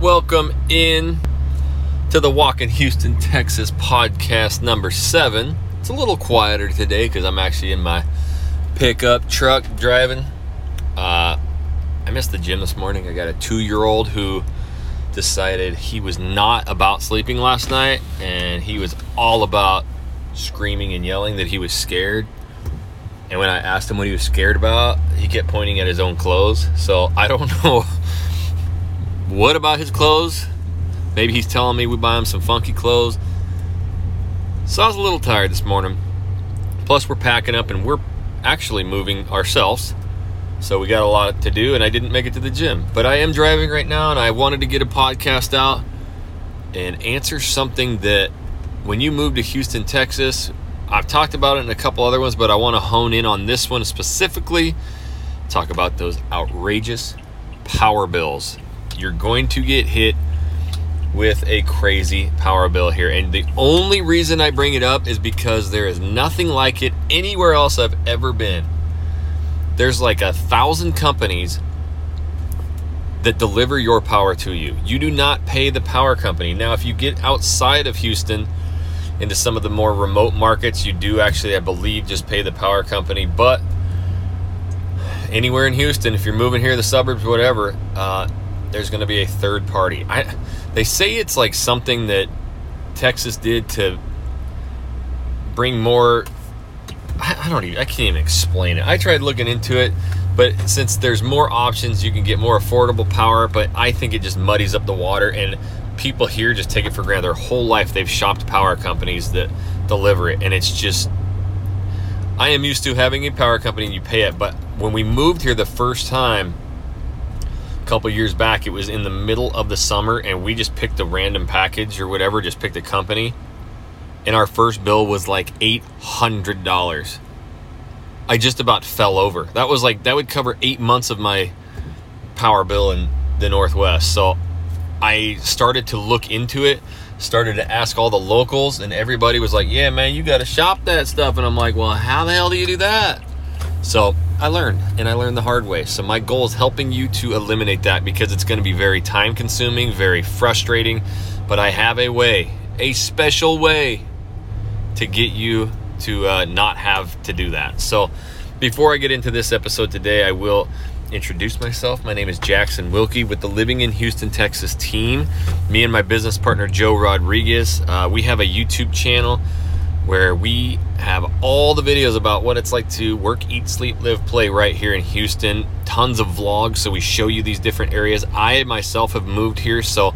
Welcome in to the Walk in Houston, Texas podcast number seven. It's a little quieter today because I'm actually in my pickup truck driving. Uh, I missed the gym this morning. I got a two year old who decided he was not about sleeping last night and he was all about screaming and yelling that he was scared. And when I asked him what he was scared about, he kept pointing at his own clothes. So I don't know what about his clothes. Maybe he's telling me we buy him some funky clothes. So I was a little tired this morning. Plus, we're packing up and we're actually moving ourselves. So we got a lot to do, and I didn't make it to the gym. But I am driving right now, and I wanted to get a podcast out and answer something that when you move to Houston, Texas, I've talked about it in a couple other ones, but I want to hone in on this one specifically. Talk about those outrageous power bills. You're going to get hit with a crazy power bill here. And the only reason I bring it up is because there is nothing like it anywhere else I've ever been. There's like a thousand companies that deliver your power to you. You do not pay the power company. Now, if you get outside of Houston into some of the more remote markets, you do actually, I believe, just pay the power company. But anywhere in Houston, if you're moving here, the suburbs, whatever, uh, there's going to be a third party. I, they say it's like something that Texas did to bring more. I, I don't even. I can't even explain it. I tried looking into it, but since there's more options, you can get more affordable power. But I think it just muddies up the water, and people here just take it for granted. Their whole life they've shopped power companies that deliver it, and it's just. I am used to having a power company and you pay it, but when we moved here the first time couple years back it was in the middle of the summer and we just picked a random package or whatever just picked a company and our first bill was like $800 i just about fell over. That was like that would cover eight months of my power bill in the northwest. So i started to look into it started to ask all the locals and everybody was like yeah man you got to shop that stuff. And i'm like well how the hell do you do that? So I learned, and I learned the hard way. So my goal is helping you to eliminate that because it's going to be very time consuming, very frustrating. But I have a way, a special way to get you to uh, not have to do that. So before I get into this episode today, I will introduce myself. My name is Jackson Wilkie with the Living in Houston, Texas team. Me and my business partner, Joe Rodriguez, uh, we have a YouTube channel where we have all the videos about what it's like to work, eat, sleep, live, play right here in Houston. Tons of vlogs, so we show you these different areas. I myself have moved here, so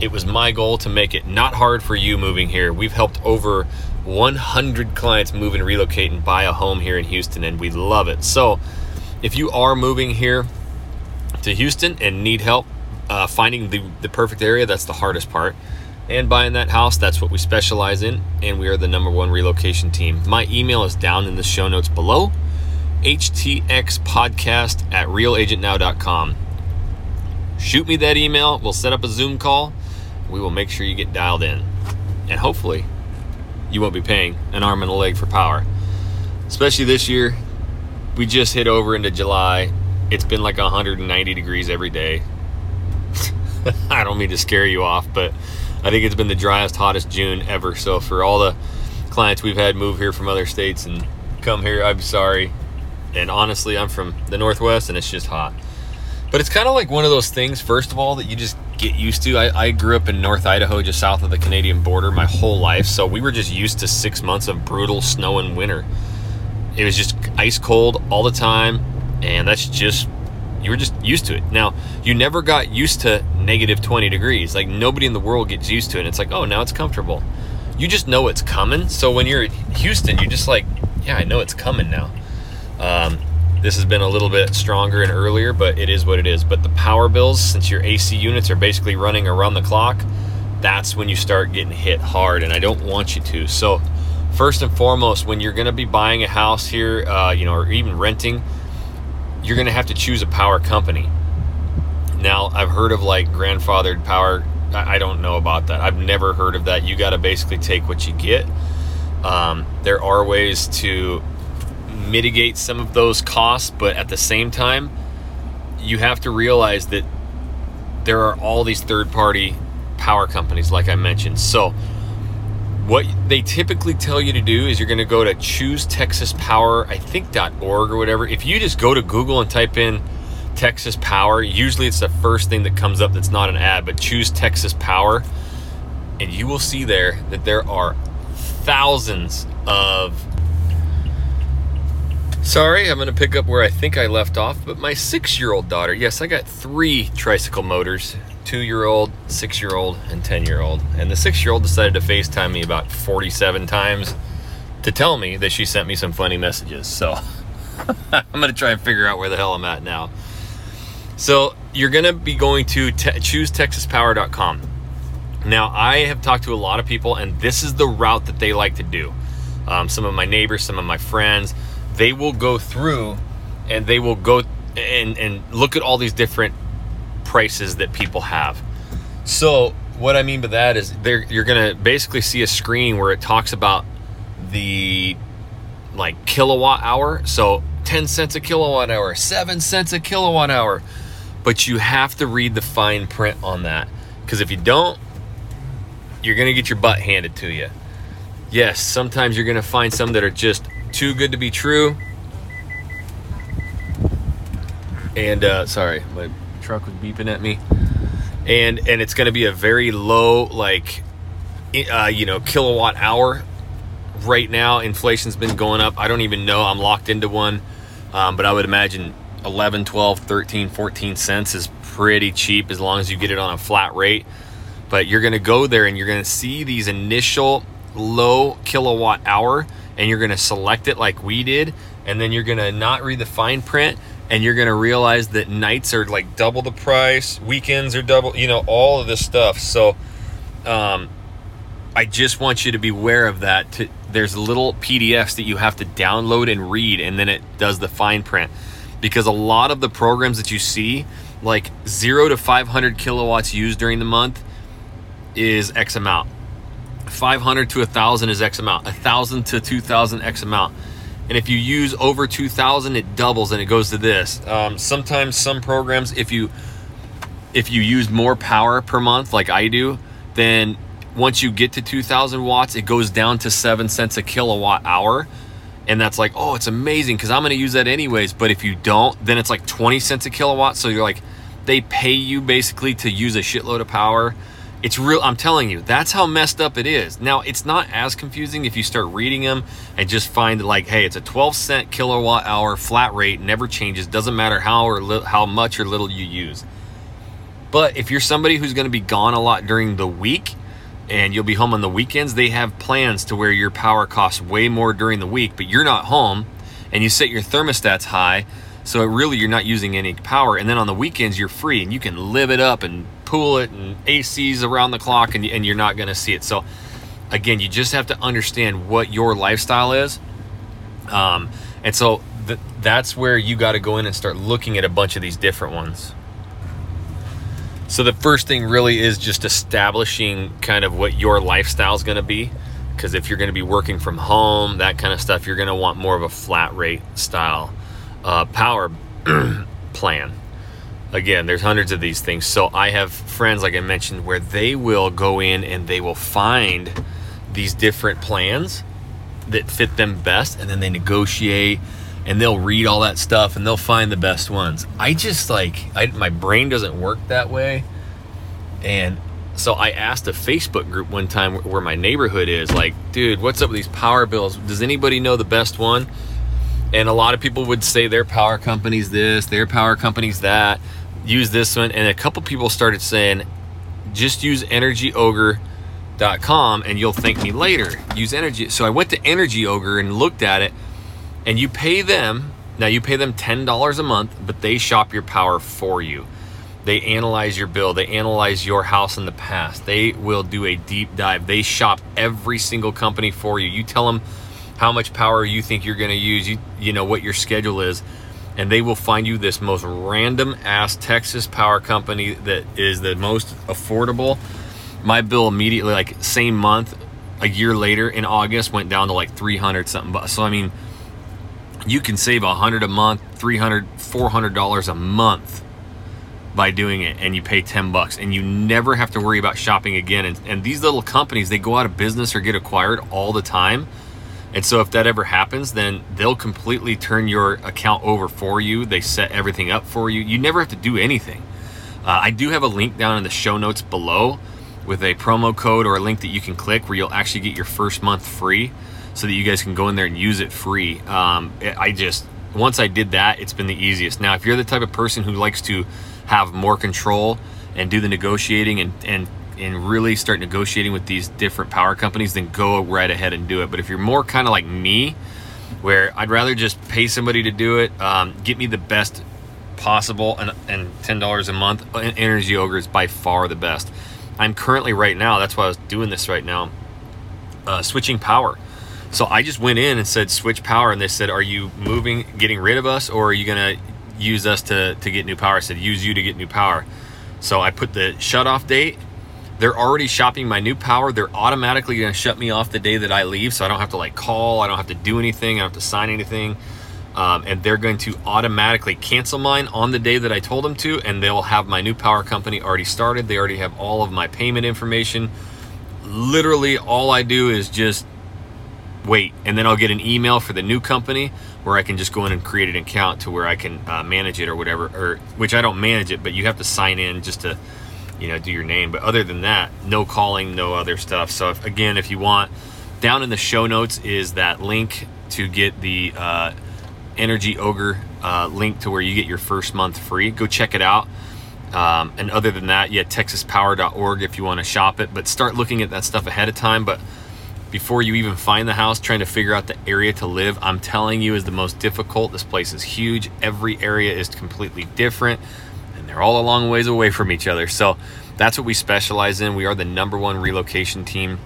it was my goal to make it not hard for you moving here. We've helped over 100 clients move and relocate and buy a home here in Houston, and we love it. So, if you are moving here to Houston and need help uh, finding the, the perfect area, that's the hardest part and buying that house. That's what we specialize in, and we are the number one relocation team. My email is down in the show notes below htxpodcast at realagentnow.com. Shoot me that email. We'll set up a Zoom call. We will make sure you get dialed in. And hopefully, you won't be paying an arm and a leg for power. Especially this year, we just hit over into July. It's been like 190 degrees every day. I don't mean to scare you off, but I think it's been the driest, hottest June ever. So for all the clients we've had move here from other states and come here, I'm sorry. And honestly, I'm from the Northwest and it's just hot. But it's kind of like one of those things, first of all, that you just get used to. I, I, grew up in North Idaho, just south of the Canadian border, my whole life. So we were just used to six months of brutal snow and winter. It was just ice cold all the time. And that's just you were just used to it. Now, you never got used to negative 20 degrees. Like nobody in the world gets used to it. It's like, oh, now it's comfortable. You just know it's coming. So when you're in Houston, you're just like, yeah, I know it's coming now. Um, this has been a little bit stronger and earlier, but it is what it is. But the power bills, since your AC units are basically running around the clock, that's when you start getting hit hard. And I don't want you to. So, first and foremost, when you're going to be buying a house here, uh, you know, or even renting, you're going to have to choose a power company. Now, I've heard of like grandfathered power. I don't know about that. I've never heard of that. You got to basically take what you get. Um, there are ways to mitigate some of those costs, but at the same time, you have to realize that there are all these third party power companies, like I mentioned. So, what they typically tell you to do is you're going to go to choose Texas Power, I think .org or whatever. If you just go to Google and type in Texas Power, usually it's the first thing that comes up that's not an ad, but choose Texas Power, and you will see there that there are thousands of Sorry, I'm going to pick up where I think I left off, but my six year old daughter, yes, I got three tricycle motors two year old, six year old, and 10 year old. And the six year old decided to FaceTime me about 47 times to tell me that she sent me some funny messages. So I'm going to try and figure out where the hell I'm at now. So you're going to be going to te- choosetexaspower.com. Now, I have talked to a lot of people, and this is the route that they like to do. Um, some of my neighbors, some of my friends, they will go through and they will go and, and look at all these different prices that people have. So, what I mean by that is you're to basically see a screen where it talks about the like kilowatt hour. So, 10 cents a kilowatt hour, 7 cents a kilowatt hour. But you have to read the fine print on that because if you don't, you're going to get your butt handed to you. Yes, sometimes you're going to find some that are just too good to be true. And uh, sorry, my truck was beeping at me. And and it's going to be a very low like uh, you know kilowatt hour. Right now, inflation's been going up. I don't even know. I'm locked into one, um, but I would imagine 11, 12, 13, 14 cents is pretty cheap as long as you get it on a flat rate. But you're going to go there and you're going to see these initial low kilowatt hour and you're going to select it like we did and then you're going to not read the fine print and you're going to realize that nights are like double the price weekends are double you know all of this stuff. So um, i just want you to be aware of that. To, there's little pdfs that you have to download and read and then it does the fine print. Because a lot of the programs that you see like 0 to 500 kilowatts used during the month is x amount 500 to 1000 is x amount 1000 to 2000 x amount. And if you use over 2000 it doubles and it goes to this. Um, sometimes some programs if you if you use more power per month like i do then once you get to 2000 watts it goes down to 7 cents a kilowatt hour. And that's like oh it's amazing because i'm going to use that anyways. But if you don't then it's like 20 cents a kilowatt. So you're like they pay you basically to use a shitload of power it's real, I'm telling you, that's how messed up it is. Now, it's not as confusing if you start reading them and just find like, hey, it's a 12 cent kilowatt hour flat rate, never changes, doesn't matter how or li- how much or little you use. But if you're somebody who's going to be gone a lot during the week and you'll be home on the weekends, they have plans to where your power costs way more during the week, but you're not home and you set your thermostats high. So really, you're not using any power. And then on the weekends, you're free and you can live it up and pool it and ACs around the clock and, and you're not going to see it. So again, you just have to understand what your lifestyle is. Um, and so th- that's where you got to go in and start looking at a bunch of these different ones. So the first thing really is just establishing kind of what your lifestyle is going to be. Because if you're going to be working from home, that kind of stuff, you're going to want more of a flat rate style uh, power plan again, there's hundreds of these things. So I have friends, like I mentioned, where they will go in and they will find these different plans that fit them best, and then they negotiate and they'll read all that stuff and they'll find the best ones. I just like I, my brain doesn't work that way, and so I asked a Facebook group one time where my neighborhood is like, dude, what's up with these power bills? Does anybody know the best one? And a lot of people would say their power company's this, their power company's that use this one. And a couple people started saying, just use energyogre.com and you'll thank me later. Use energy. So I went to Energy Ogre and looked at it, and you pay them. Now you pay them $10 a month, but they shop your power for you. They analyze your bill. They analyze your house in the past. They will do a deep dive. They shop every single company for you. You tell them how much power you think you're going to use. You you know what your schedule is and they will find you this most random ass Texas power company that is the most affordable. My bill immediately, like same month, a year later in August, went down to like 300 something. Bucks. So, I mean, you can save a hundred a month, 300, 400 dollars a month by doing it and you pay 10 bucks and you never have to worry about shopping again and, and these little companies they go out of business or get acquired all the time and so if that ever happens then they'll completely turn your account over for you. They set everything up for you. You never have to do anything. Uh, i do have a link down in the show notes below with a promo code or a link that you can click where you'll actually get your first month free so that you guys can go in there and use it free. Um, i just once i did that it's been the easiest. Now if you're the type of person who likes to have more control and do the negotiating and and and really start negotiating with these different power companies, then go right ahead and do it. But if you're more kind of like me, where I'd rather just pay somebody to do it, um, get me the best possible, and, and ten dollars a month, Energy Ogre is by far the best. I'm currently right now. That's why I was doing this right now. Uh, switching power. So I just went in and said switch power, and they said, "Are you moving, getting rid of us, or are you gonna use us to, to get new power. I said, use you to get new power. So I put the shut off date. They're already shopping my new power. They're automatically going to shut me off the day that I leave. So I don't have to like call. I don't have to do anything. I don't have to sign anything. Um, and they're going to automatically cancel mine on the day that I told them to. And they'll have my new power company already started. They already have all of my payment information. Literally, all I do is just wait. And then I'll get an email for the new company where I can just go in and create an account to where I can uh, manage it or whatever, or which I don't manage it, but you have to sign in just to, you know, do your name. But other than that, no calling, no other stuff. So if, again, if you want, down in the show notes is that link to get the uh, Energy Ogre uh, link to where you get your first month free. Go check it out. Um, and other than that, yeah, texaspower.org if you want to shop it, but start looking at that stuff ahead of time. But before you even find the house, trying to figure out the area to live, I'm telling you, is the most difficult. This place is huge. Every area is completely different, they're all a long ways away from each other. So that's what we specialize in. We are the number one relocation team.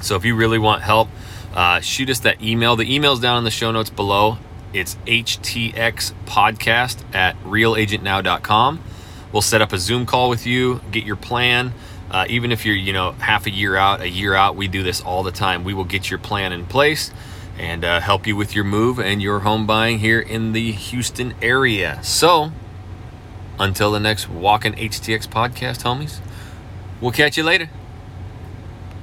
So if you really want help, uh, shoot us that email. The email's down in the show notes below. It's htxpodcast at realagentnow.com. We'll set up a Zoom call with you, get your plan. Uh, even if you're, you know, half a year out, a year out, we do this all the time. We will get your plan in place and uh, help you with your move and your home buying here in the Houston area. So, until the next Walking HTX podcast, homies, we'll catch you later.